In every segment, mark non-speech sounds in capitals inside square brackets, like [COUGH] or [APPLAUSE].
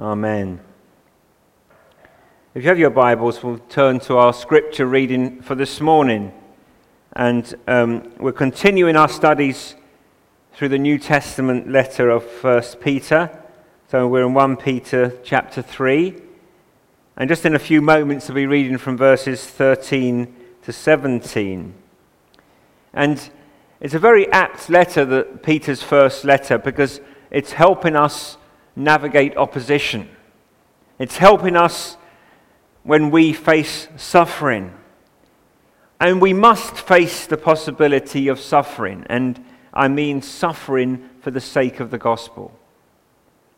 Amen. If you have your Bibles, we'll turn to our scripture reading for this morning. And um, we're continuing our studies through the New Testament letter of 1 Peter. So we're in 1 Peter chapter 3. And just in a few moments, we'll be reading from verses 13 to 17. And it's a very apt letter, that Peter's first letter, because it's helping us navigate opposition. It's helping us when we face suffering. And we must face the possibility of suffering, and I mean suffering for the sake of the gospel.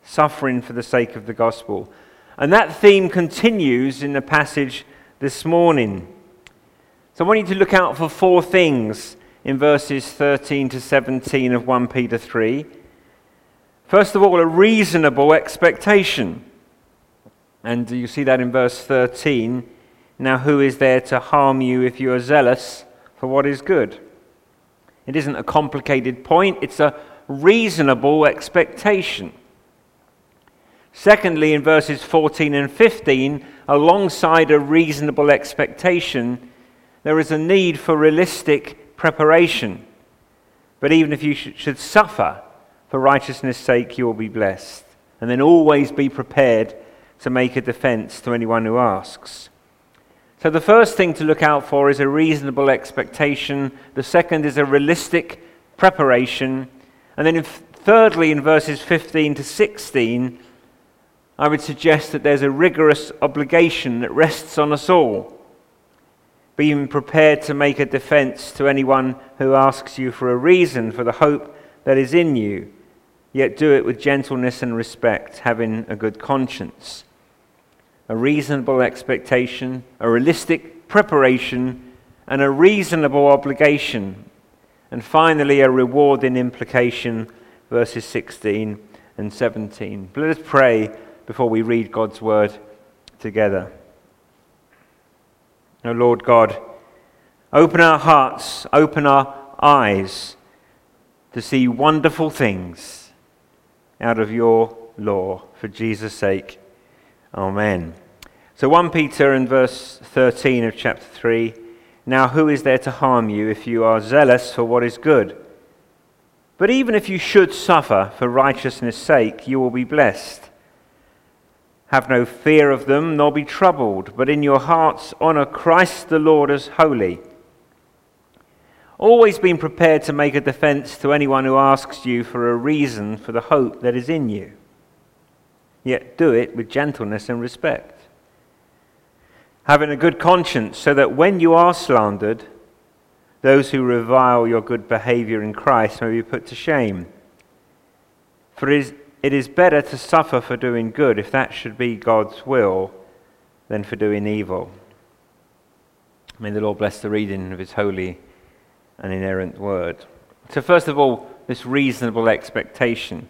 Suffering for the sake of the gospel. And that theme continues in the passage this morning. So I want you to look out for four things in verses 13 to 17 of 1 Peter 3. First of all, a reasonable expectation. And you see that in verse 13. Now, who is there to harm you if you are zealous for what is good? It isn't a complicated point, it's a reasonable expectation. Secondly, in verses 14 and 15, alongside a reasonable expectation, there is a need for realistic preparation. But even if you should suffer for righteousness' sake, you will be blessed. And then always be prepared to make a defense to anyone who asks. So, the first thing to look out for is a reasonable expectation. The second is a realistic preparation. And then, thirdly, in verses 15 to 16, I would suggest that there's a rigorous obligation that rests on us all. Being prepared to make a defense to anyone who asks you for a reason for the hope that is in you, yet do it with gentleness and respect, having a good conscience a reasonable expectation, a realistic preparation, and a reasonable obligation. And finally, a rewarding implication, verses 16 and 17. But let us pray before we read God's word together. O Lord God, open our hearts, open our eyes to see wonderful things out of your law for Jesus' sake. Amen. So 1 Peter in verse 13 of chapter 3 Now who is there to harm you if you are zealous for what is good? But even if you should suffer for righteousness' sake, you will be blessed. Have no fear of them, nor be troubled, but in your hearts honor Christ the Lord as holy. Always being prepared to make a defense to anyone who asks you for a reason for the hope that is in you yet do it with gentleness and respect. Having a good conscience, so that when you are slandered, those who revile your good behavior in Christ may be put to shame. For it is, it is better to suffer for doing good, if that should be God's will, than for doing evil. May the Lord bless the reading of his holy and inerrant word. So, first of all, this reasonable expectation.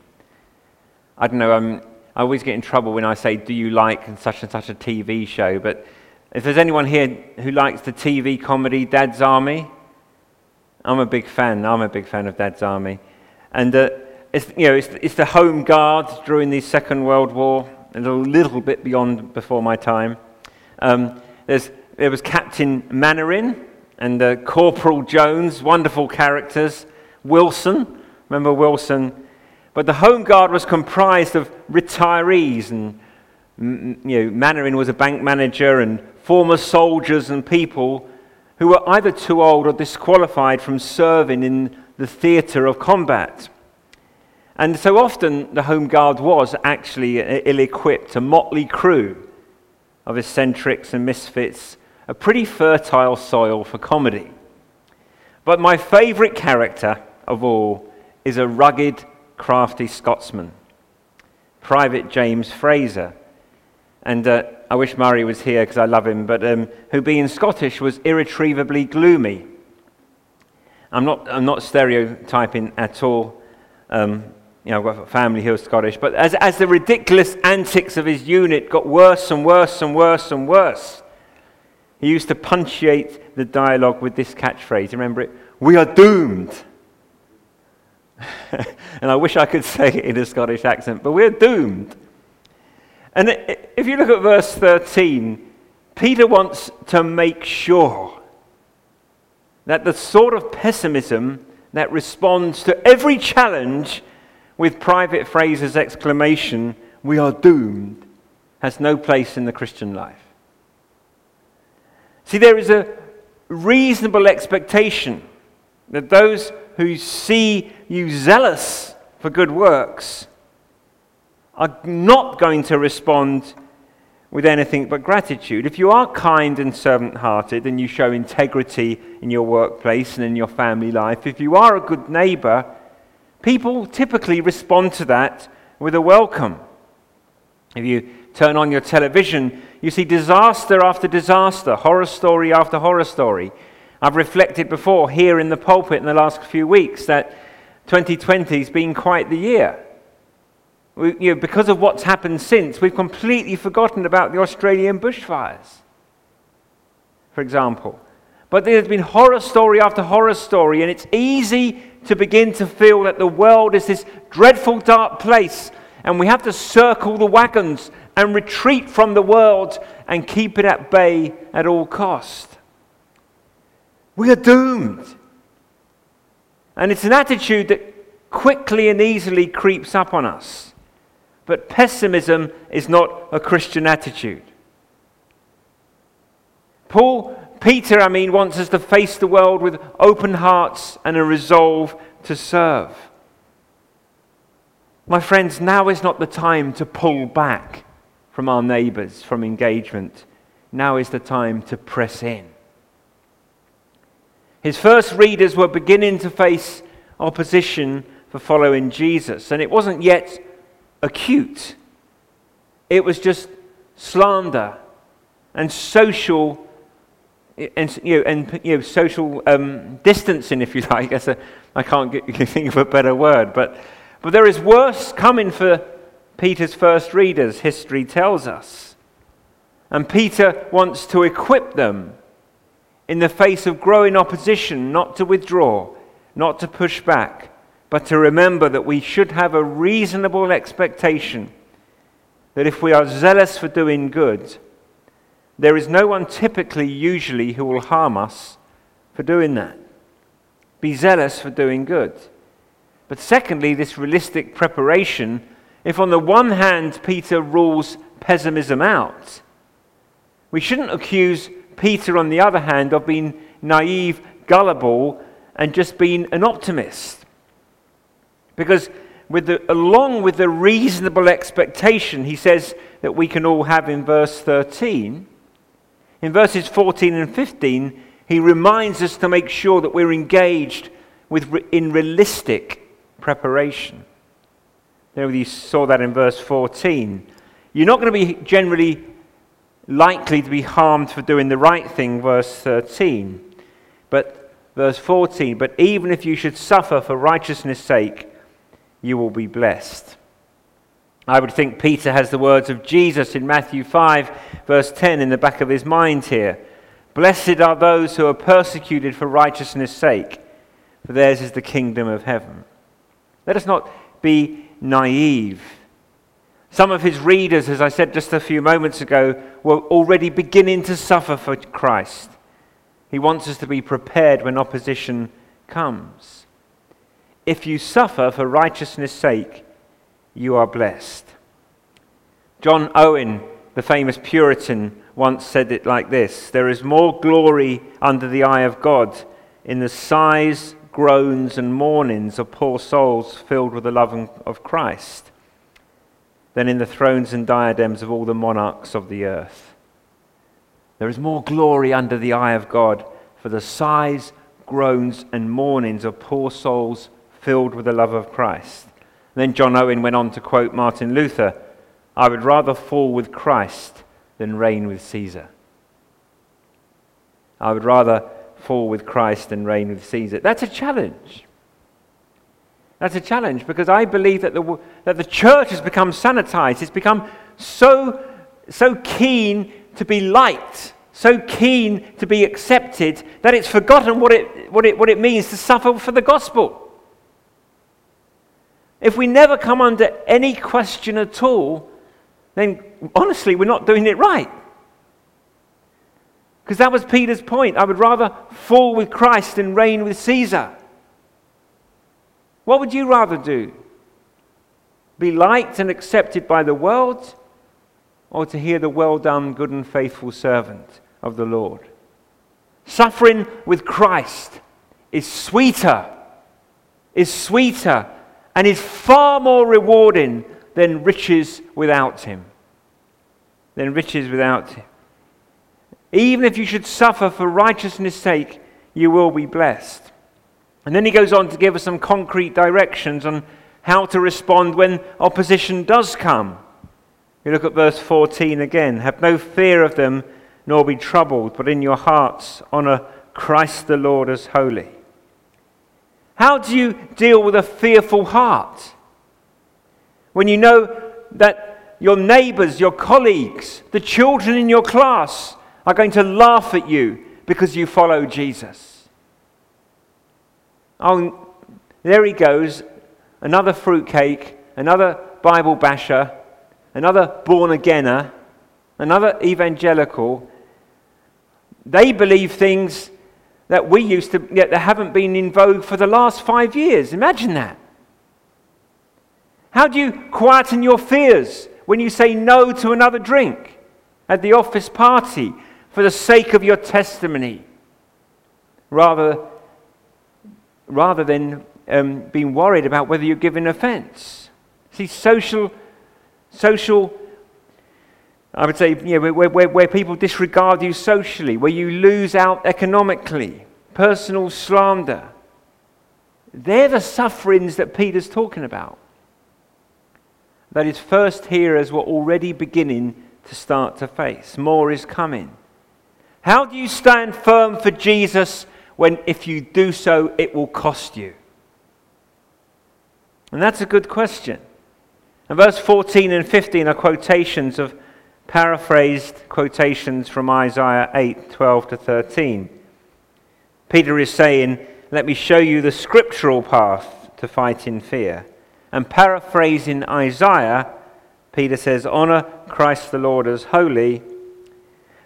I don't know, I'm I always get in trouble when I say, Do you like such and such a TV show? But if there's anyone here who likes the TV comedy Dad's Army, I'm a big fan. I'm a big fan of Dad's Army. And uh, it's, you know, it's, it's the home guard during the Second World War, a little, bit beyond before my time. Um, there was Captain Mainwaring and uh, Corporal Jones, wonderful characters. Wilson, remember Wilson? But the Home Guard was comprised of retirees, and you know, Mainwaring was a bank manager, and former soldiers and people who were either too old or disqualified from serving in the theatre of combat. And so often the Home Guard was actually ill equipped, a motley crew of eccentrics and misfits, a pretty fertile soil for comedy. But my favourite character of all is a rugged crafty Scotsman, Private James Frazer. And uh, I wish Murray was here because I love him, but um, who, being Scottish, was irretrievably gloomy. I'm not, I'm not stereotyping at all. Um, you know, I've got a family who are Scottish. But as, as the ridiculous antics of his unit got worse and worse and worse and worse, he used to punctuate the dialogue with this catchphrase. Remember it? We are doomed. [LAUGHS] and I wish I could say it in a Scottish accent, but we're doomed. And if you look at verse 13, Peter wants to make sure that the sort of pessimism that responds to every challenge with Private Frazer's, exclamation, we are doomed, has no place in the Christian life. See, there is a reasonable expectation that those who see you zealous for good works are not going to respond with anything but gratitude. If you are kind and servant hearted and you show integrity in your workplace and in your family life, if you are a good neighbor, people typically respond to that with a welcome. If you turn on your television, you see disaster after disaster, horror story after horror story. I've reflected before here in the pulpit in the last few weeks that 2020 has been quite the year. We, you know, because of what's happened since, we've completely forgotten about the Australian bushfires, for example. But there's been horror story after horror story, and it's easy to begin to feel that the world is this dreadful, dark place, and we have to circle the wagons and retreat from the world and keep it at bay at all cost. We are doomed. And it's an attitude that quickly and easily creeps up on us. But pessimism is not a Christian attitude. Paul, Peter, I mean, wants us to face the world with open hearts and a resolve to serve. My friends, now is not the time to pull back from our neighbors, from engagement. Now is the time to press in. His first readers were beginning to face opposition for following Jesus, and it wasn't yet acute. It was just slander and social and you know, and you know, social um, distancing, if you [LAUGHS] like. I, I can't get, [LAUGHS] think of a better word, but but there is worse coming for Peter's first readers. History tells us, and Peter wants to equip them in the face of growing opposition, not to withdraw, not to push back, but to remember that we should have a reasonable expectation that if we are zealous for doing good, there is no one typically, usually, who will harm us for doing that. Be zealous for doing good. But secondly, this realistic preparation, if on the one hand Peter rules pessimism out, we shouldn't accuse Peter, on the other hand, of being naive, gullible, and just being an optimist. Because with the, along with the reasonable expectation, he says that we can all have in verse 13, in verses 14 and 15, he reminds us to make sure that we're engaged with, in realistic preparation. There you saw that in verse 14. You're not going to be generally likely to be harmed for doing the right thing, verse 13. But verse 14, but even if you should suffer for righteousness' sake, you will be blessed. I would think Peter has the words of Jesus in Matthew 5, verse 10, in the back of his mind here. Blessed are those who are persecuted for righteousness' sake, for theirs is the kingdom of heaven. Let us not be naive. Some of his readers, as I said just a few moments ago, were already beginning to suffer for Christ. He wants us to be prepared when opposition comes. If you suffer for righteousness' sake, you are blessed. John Owen, the famous Puritan, once said it like this There is more glory under the eye of God in the sighs, groans, and mournings of poor souls filled with the love of Christ than in the thrones and diadems of all the monarchs of the earth. There is more glory under the eye of God for the sighs, groans, and mournings of poor souls filled with the love of Christ. And then John Owen went on to quote Martin Luther I would rather fall with Christ than reign with Caesar. I would rather fall with Christ and reign with Caesar. That's a challenge. That's a challenge because I believe that the, that the church has become sanitized. It's become so, so keen to be liked, so keen to be accepted, that it's forgotten what it, what it, what it means to suffer for the gospel. If we never come under any question at all, then honestly, we're not doing it right. Because that was Peter's point. I would rather fall with Christ than reign with Caesar. What would you rather do? Be liked and accepted by the world, or to hear the well done, good and faithful servant of the Lord? Suffering with Christ is sweeter, is sweeter, and is far more rewarding than riches without Him. Than riches without Him. Even if you should suffer for righteousness' sake, you will be blessed. And then he goes on to give us some concrete directions on how to respond when opposition does come. You look at verse 14 again. Have no fear of them, nor be troubled, but in your hearts honor Christ the Lord as holy. How do you deal with a fearful heart? When you know that your neighbors, your colleagues, the children in your class are going to laugh at you because you follow Jesus. Oh, there he goes, another fruitcake, another Bible basher, another born againer, another evangelical. They believe things that we used to, yet that haven't been in vogue for the last five years. Imagine that. How do you quieten your fears when you say no to another drink at the office party? For the sake of your testimony, rather, rather than um, being worried about whether you're giving offense. See, social, social, I would say, you know, where, where, where people disregard you socially, where you lose out economically, personal slander. They're the sufferings that Peter's talking about. That his first hearers were already beginning to start to face. More is coming. How do you stand firm for Jesus when, if you do so, it will cost you? And that's a good question. And verse 14 and 15 are quotations of paraphrased quotations from Isaiah 8 12 to 13. Peter is saying, Let me show you the scriptural path to fight in fear. And paraphrasing Isaiah, Peter says, Honor Christ the Lord as holy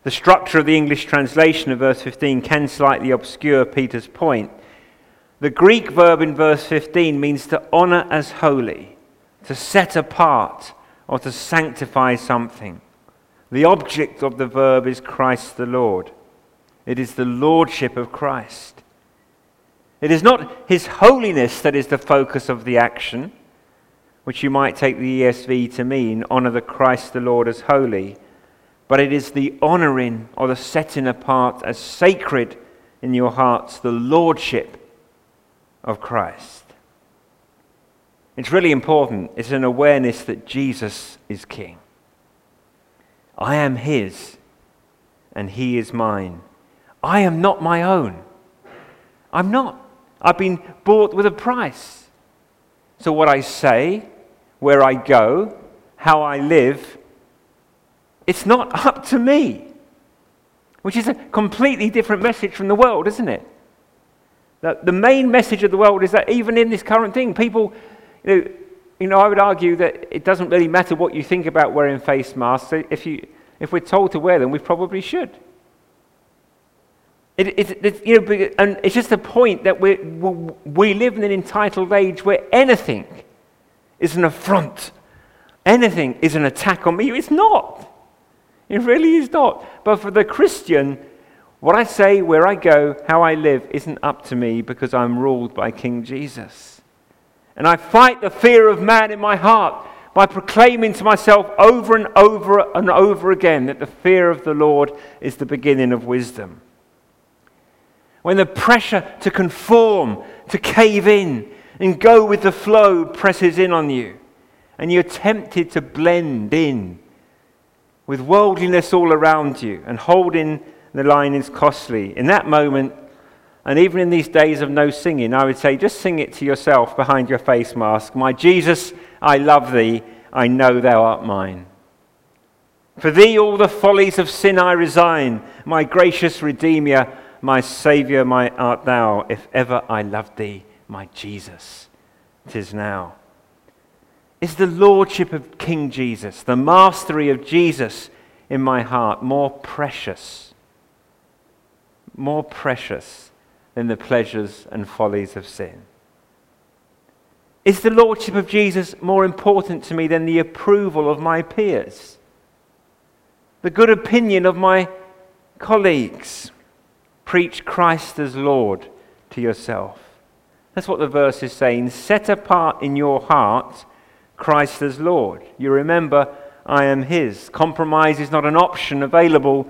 the structure of the English translation of verse 15 can slightly obscure Peter's point. The Greek verb in verse 15 means to honor as holy, to set apart, or to sanctify something. The object of the verb is Christ the Lord. It is the lordship of Christ. It is not his holiness that is the focus of the action, which you might take the ESV to mean honor the Christ the Lord as holy but it is the honoring or the setting apart as sacred in your hearts the lordship of Christ. It's really important. It's an awareness that Jesus is king. I am his and he is mine. I am not my own. I'm not. I've been bought with a price. So, what I say, where I go, how I live, it's not [LAUGHS] up to me. Which is a completely different message from the world, isn't it? That the main message of the world is that even in this current thing, people, you know, you know, I would argue that it doesn't really matter what you think about wearing face masks. If, you, if we're told to wear them, we probably should. It, it, it, you know, and it's just a point that we we live in an entitled age where anything is an affront, anything is an attack on me. It's not. It really is not. But for the Christian, what I say, where I go, how I live, isn't up to me because I'm ruled by King Jesus. And I fight the fear of man in my heart by proclaiming to myself over and over and over again that the fear of the Lord is the beginning of wisdom. When the pressure to conform, to cave in, and go with the flow presses in on you, and you're tempted to blend in with worldliness all around you, and holding the line is costly. In that moment, and even in these days of no singing, I would say just sing it to yourself behind your face mask My Jesus, I love thee, I know thou art mine. For thee all the follies of sin I resign, my gracious Redeemer, my Saviour, my art thou, if ever I loved thee, my Jesus, tis now. Is the lordship of King Jesus, the mastery of Jesus in my heart, more precious, more precious than the pleasures and follies of sin? Is the lordship of Jesus more important to me than the approval of my peers? The good opinion of my colleagues? Preach Christ as Lord to yourself. That's what the verse is saying. Set apart in your heart Christ as Lord. You remember, I am His. Compromise is not an option available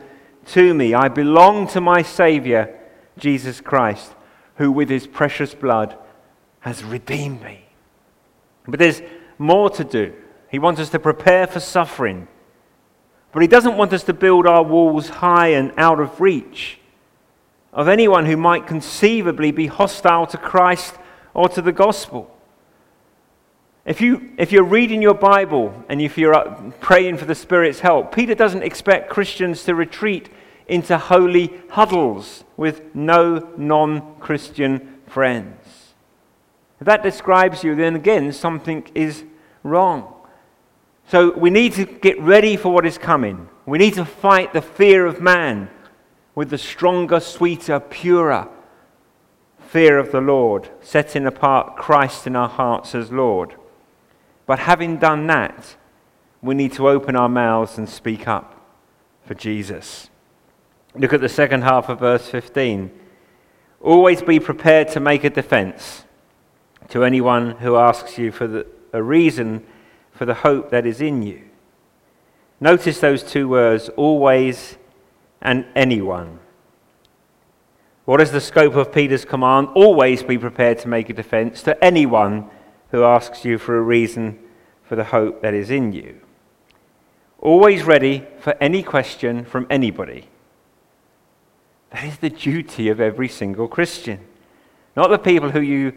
to me. I belong to my Savior, Jesus Christ, who with His precious blood has redeemed me. But there's more to do. He wants us to prepare for suffering. But He doesn't want us to build our walls high and out of reach of anyone who might conceivably be hostile to Christ or to the gospel. If, you, if you're reading your Bible and if you're uh, praying for the Spirit's help, Peter doesn't expect Christians to retreat into holy huddles with no non Christian friends. If that describes you, then again, something is wrong. So we need to get ready for what is coming. We need to fight the fear of man with the stronger, sweeter, purer fear of the Lord, setting apart Christ in our hearts as Lord. But having done that, we need to open our mouths and speak up for Jesus. Look at the second half of verse 15. Always be prepared to make a defense to anyone who asks you for the, a reason for the hope that is in you. Notice those two words, always and anyone. What is the scope of Peter's command? Always be prepared to make a defense to anyone who asks you for a reason for the hope that is in you. Always ready for any question from anybody. That is the duty of every single Christian. Not the people who you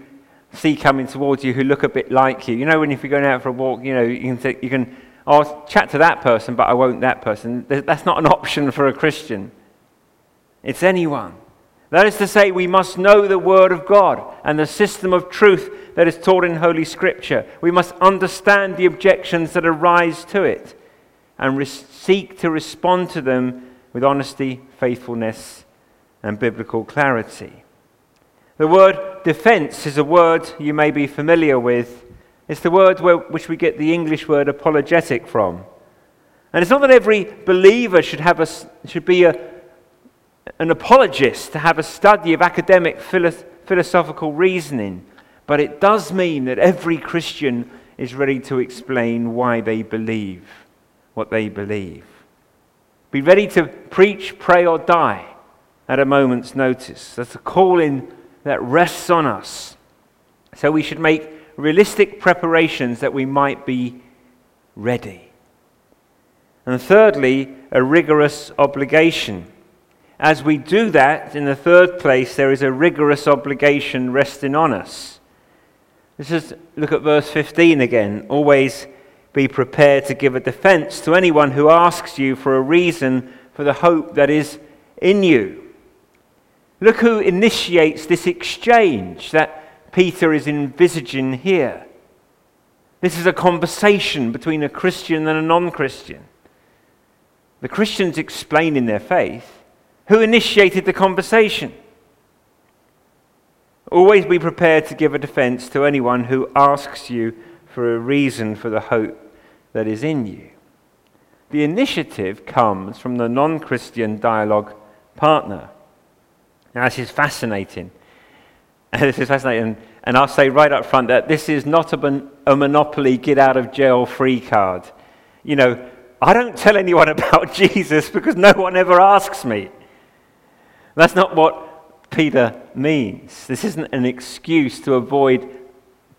see coming towards you who look a bit like you. You know, when if you're going out for a walk, you know, you can, you can I'll chat to that person, but I won't that person. That's not an option for a Christian. It's anyone. That is to say, we must know the Word of God and the system of truth that is taught in Holy Scripture. We must understand the objections that arise to it and re- seek to respond to them with honesty, faithfulness, and biblical clarity. The word defense is a word you may be familiar with. It's the word where, which we get the English word apologetic from. And it's not that every believer should, have a, should be a, an apologist to have a study of academic philosophical reasoning, but it does mean that every Christian is ready to explain why they believe what they believe. Be ready to preach, pray, or die at a moment's notice. That's a calling that rests on us. So we should make realistic preparations that we might be ready. And thirdly, a rigorous obligation. As we do that, in the third place, there is a rigorous obligation resting on us. Let's just look at verse 15 again. Always be prepared to give a defense to anyone who asks you for a reason for the hope that is in you. Look who initiates this exchange that Peter is envisaging here. This is a conversation between a Christian and a non Christian. The Christians explaining their faith, who initiated the conversation? Always be prepared to give a defense to anyone who asks you for a reason for the hope that is in you. The initiative comes from the non Christian dialogue partner. Now, this is fascinating. [LAUGHS] this is fascinating. And I'll say right up front that this is not a, a monopoly get out of jail free card. You know, I don't tell anyone [LAUGHS] about Jesus because no one ever asks me. That's not what Peter means. This isn't an excuse to avoid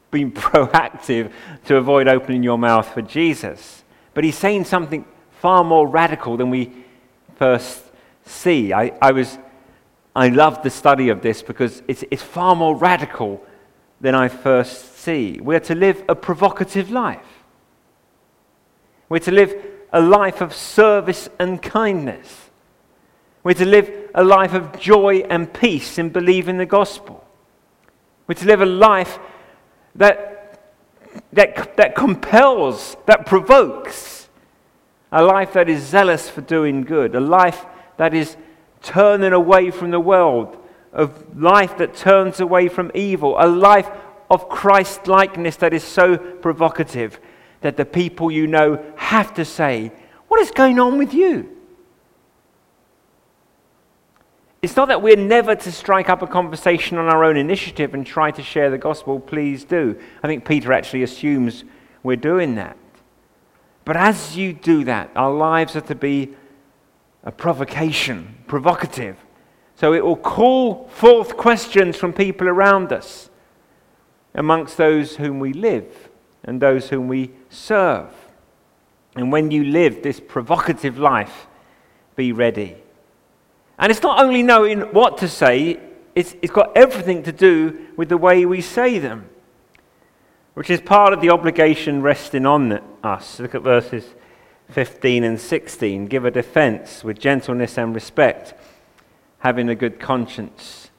being [LAUGHS] proactive, to avoid opening your mouth for Jesus. But he's saying something far more radical than we first see. I, I, was, I love the study of this because it's, it's far more radical than I first see. We're to live a provocative life. We're to live a life of service and kindness. We're to live a life of joy and peace in believing the gospel. We're to live a life that that, that compels, that provokes a life that is zealous for doing good, a life that is turning away from the world, a life that turns away from evil, a life of Christ likeness that is so provocative that the people you know have to say, What is going on with you? It's not that we're never to strike up a conversation on our own initiative and try to share the gospel, please do. I think Peter actually assumes we're doing that. But as you do that, our lives are to be a provocation, provocative. So it will call forth questions from people around us, amongst those whom we live and those whom we serve. And when you live this provocative life, be ready. And it's not only knowing what to say, it's, it's got everything to do with the way we say them, which is part of the obligation resting on us. Look at verses 15 and 16. Give a defense with gentleness and respect, having a good conscience.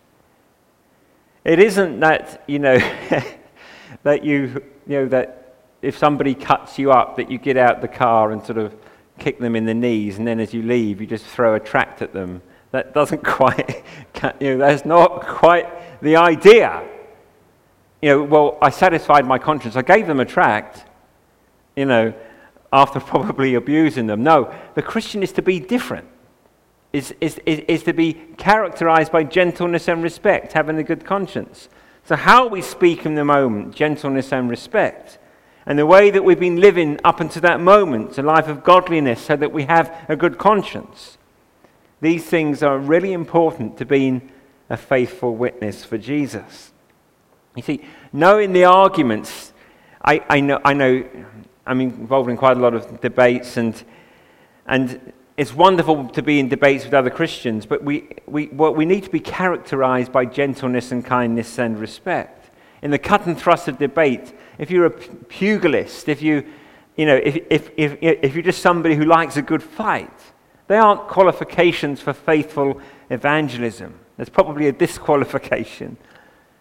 It isn't that, you know, [LAUGHS] that you, you know, that if somebody cuts you up, that you get out the car and sort of kick them in the knees, and then as you leave, you just throw a tract at them that doesn't [LAUGHS] quite, you know, that's not quite the idea. You know, well, I satisfied my conscience. I gave them a tract, you know, after [LAUGHS] probably abusing them. No, the Christian is to be different, is, is, is, is to be characterized by gentleness and respect, having a good conscience. So, how we speak in the moment, gentleness and respect. And the way that we've been living up until that moment, a life of godliness, so that we have a good conscience. These things are really important to being a faithful witness for Jesus. You see, knowing the arguments, I, I, know, I know I'm involved in quite a lot of debates, and, and it's wonderful to be in debates with other Christians, but we, we, well, we need to be characterized by gentleness and kindness and respect. In the cut and thrust of debate, if you're a pugilist, if, you, you know, if, if, if, if you're just somebody who likes a good fight, they aren't qualifications for faithful evangelism. There's probably a disqualification.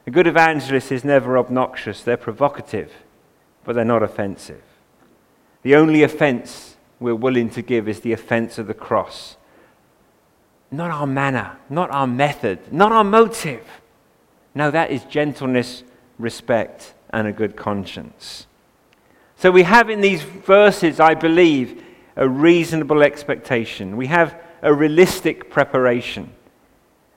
A good evangelist is never obnoxious, they're provocative, but they're not offensive. The only offense we're willing to give is the offense of the cross. Not our manner, not our method, not our motive. No, that is gentleness, respect, and a good conscience. So we have in these verses, I believe, a reasonable expectation, we have a realistic preparation,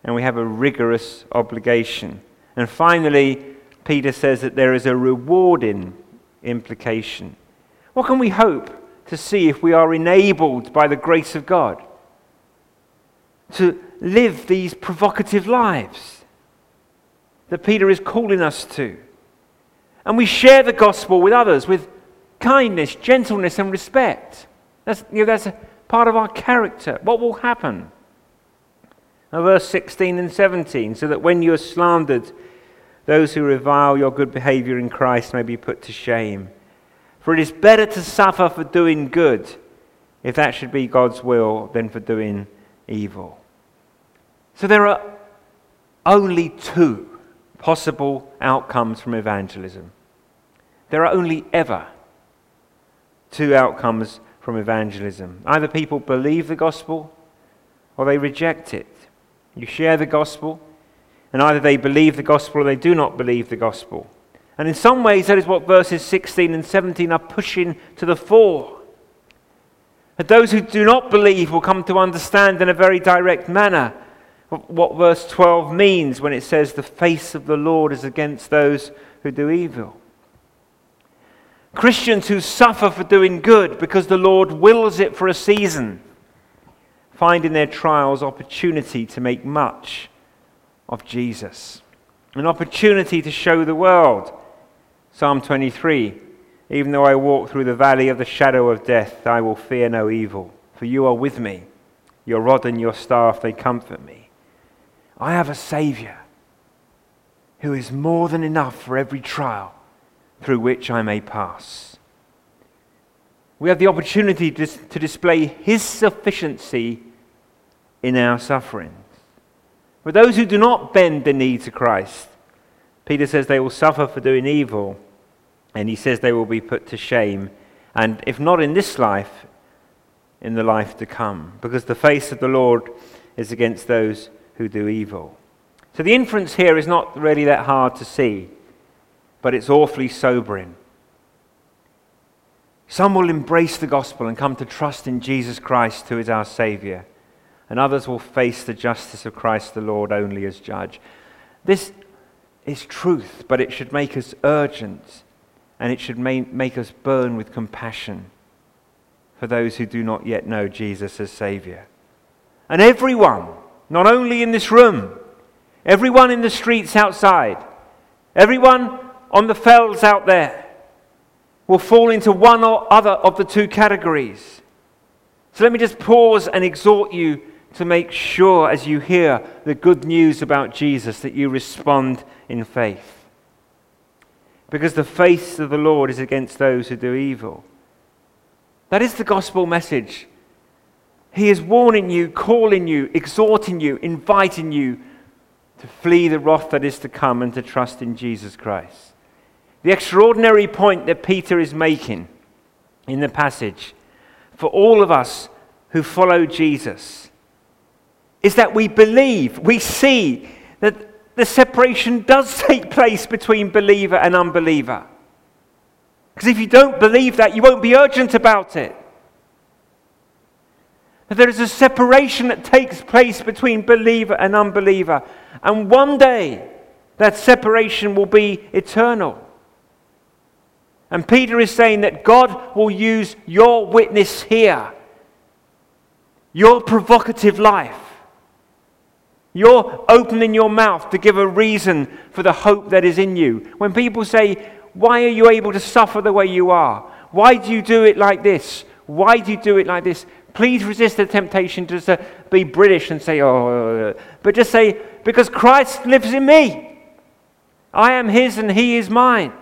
and we have a rigorous obligation. And finally, Peter says that there is a rewarding implication. What can we hope to see if we are enabled by the grace of God to live these provocative lives that Peter is calling us to? And we share the gospel with others with kindness, gentleness, and respect. That's, you know, that's part of our character. What will happen? Now, verse 16 and 17 so that when you are slandered, those who revile your good behavior in Christ may be put to shame. For it is better to suffer for doing good, if that should be God's will, than for doing evil. So there are only two possible outcomes from evangelism. There are only ever two outcomes from evangelism. Either people believe the gospel or they reject it. You share the gospel, and either they believe the gospel or they do not believe the gospel. And in some ways, that is what verses 16 and 17 are pushing to the fore. That those who do not believe will come to understand in a very direct manner what verse 12 means when it says, The face of the Lord is against those who do evil. Christians who suffer for doing good because the Lord wills it for a season find in their trials opportunity to make much of Jesus, an opportunity to show the world. Psalm 23 Even though I walk through the valley of the shadow of death, I will fear no evil, for you are with me. Your rod and your staff, they comfort me. I have a Savior who is more than enough for every trial through which I may pass. We have the opportunity to, to display His sufficiency in our sufferings. For those who do not bend the knee to Christ, Peter says they will suffer for doing evil. And he says they will be put to shame, and if not in this life, in the life to come, because the face of the Lord is against those who do evil. So the inference here is not really that hard to see, but it's awfully sobering. Some will embrace the gospel and come to trust in Jesus Christ, who is our Savior, and others will face the justice of Christ the Lord only as judge. This is truth, but it should make us urgent and it should make us burn with compassion for those who do not yet know Jesus as Savior. And everyone, not only in this room, everyone in the streets outside, everyone on the fells out there, will fall into one or other of the two categories. So let me just pause and exhort you to make sure as you hear the good news about Jesus that you respond in faith. Because the face of the Lord is against those who do evil. That is the gospel message. He is warning you, calling you, exhorting you, inviting you to flee the wrath that is to come and to trust in Jesus Christ. The extraordinary point that Peter is making in the passage for all of us who follow Jesus is that we believe, we see that the separation does [LAUGHS] take place between believer and unbeliever. Because if you don't believe that, you won't be urgent about it. That there is a separation that takes place between believer and unbeliever. And one day, that separation will be eternal. And Peter is saying that God will use your witness here, your provocative life, your opening your mouth to give a reason for the hope that is in you. When people say, Why are you able to suffer the way you are? Why do you do it like this? Why do you do it like this? Please resist the temptation to be British and say, Oh, but just say, Because Christ lives in me. I am his and he is mine.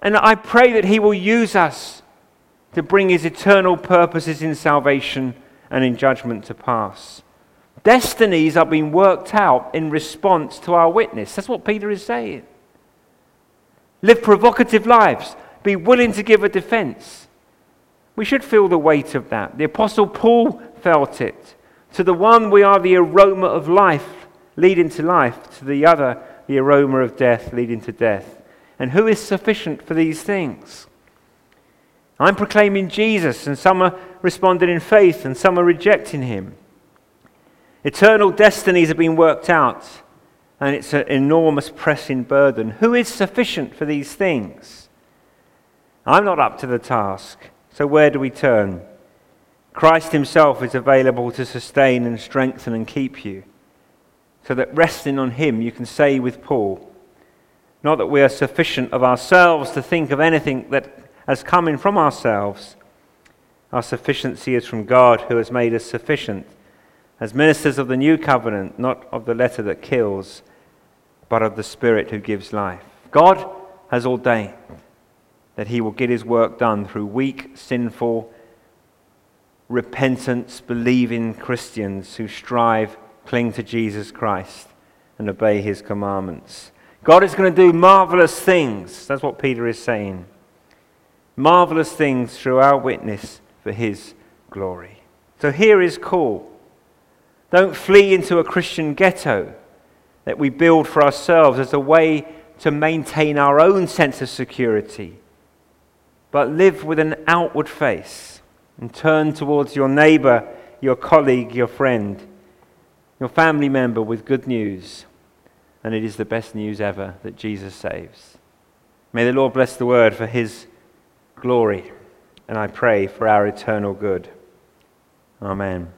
And I pray that He will use us to bring His eternal purposes in salvation and in judgment to pass. Destinies are being worked out in response to our witness. That's what Peter is saying. Live provocative lives. Be willing to give a defense. We should feel the weight of that. The Apostle Paul felt it. To the one, we are the aroma of life leading to life. To the other, the aroma of death leading to death. And who is sufficient for these things? I'm proclaiming Jesus, and some are responding in faith, and some are rejecting him. Eternal destinies have been worked out, and it's an enormous pressing burden. Who is sufficient for these things? I'm not up to the task, so where do we turn? Christ Himself is available to sustain and strengthen and keep you, so that resting on Him, you can say with Paul, not that we are sufficient of ourselves to think of anything that has come in from ourselves. Our sufficiency is from God who has made us sufficient as ministers of the new covenant, not of the letter that kills, but of the Spirit who gives life. God has ordained that He will get His work done through weak, sinful, repentance, believing Christians who strive, cling to Jesus Christ, and obey His commandments. God is going to do marvelous things. That's what Peter is saying. Marvelous things through our witness for his glory. So here is call. Don't flee into a Christian ghetto that we build for ourselves as a way to maintain our own sense of security, but live with an outward face and turn towards your neighbor, your colleague, your friend, your family member with good news and it is the best news ever that Jesus saves. May the Lord bless the word for his glory, and I pray for our eternal good. Amen.